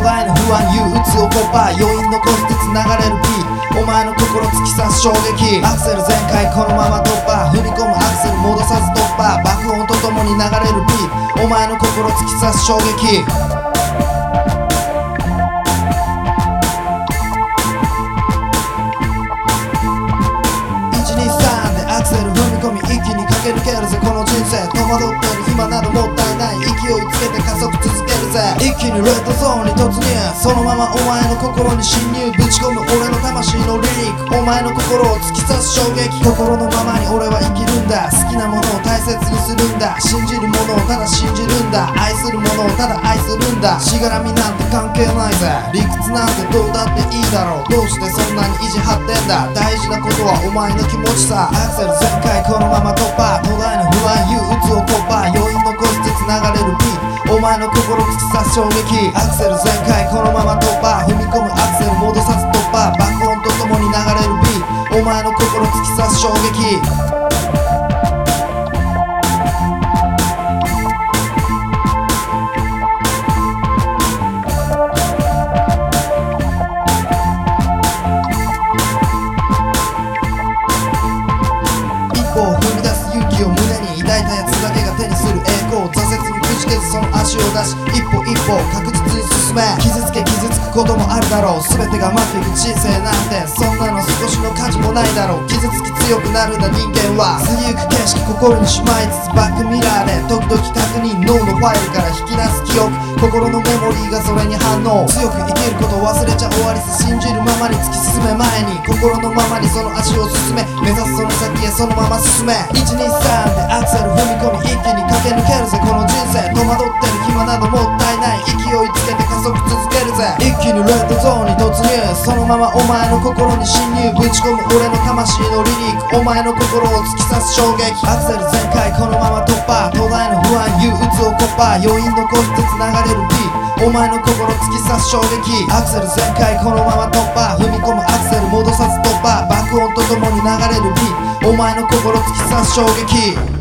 不安憂鬱を突破余韻残しつつ流れるビーお前の心突き刺す衝撃。アクセル全開このまま突破。踏み込むアクセル戻さず突破。爆音とともに流れるビーお前の心突き刺す衝撃。123でアクセル踏み込み一気に駆け抜けるぜ。この人生戸惑ってる暇などもったい一気にレッドゾーンに突入そのままお前の心に侵入ぶち込む俺の魂のリリックお前の心を突き刺す衝撃心のままに俺は生きるんだ好きなものを大切にするんだ信じるものをただ信じるんだ愛するものをただ愛するんだしがらみなんて関係ないぜ理屈なんてどうだっていいだろうどうしてそんなに意地張ってんだ大事なことはお前の気持ちさアクセル全開このまま突破衝撃アクセル全開このまま突破。踏み込むアクセル戻さず突破。爆音とともに流れるビートお前の心突き刺す衝撃。一歩を踏み出す勇気を胸に抱いたやつだけが手にする栄光を挫折にくじけずその足を出し一歩一歩確実に進め傷つけ傷つくこともあるだろう全てがうまくいく人生なんてそんなの少しの価値もないだろう傷つき強くなるんだ人間は過ぎゆく景色心にしまいつつバックミラーで時々確認脳のファイルから引き出す記憶心のメモリーがそれに反応強く生きることを忘れちゃ終わりさ信じるままに突き進め前に心のままにその足を進め目指すその先へそのまま進め123でアクセル踏み込み一気に駆け抜けるぜこの人生戸惑ってる暇などもったいない。勢いつけて加速続けるぜ。一気にレッドゾーンに突入。そのままお前の心に侵入ぶち込む俺の魂のリリーク。お前の心を突き刺す衝撃。アクセル全開。このまま突破。土台の不安。憂鬱を突破余韻残しつつ流れるビーお前の心突き刺す衝撃。アクセル全開。このまま突破。踏み込むアクセル戻さず突破。爆音とともに流れるビーお前の心突き刺す衝撃。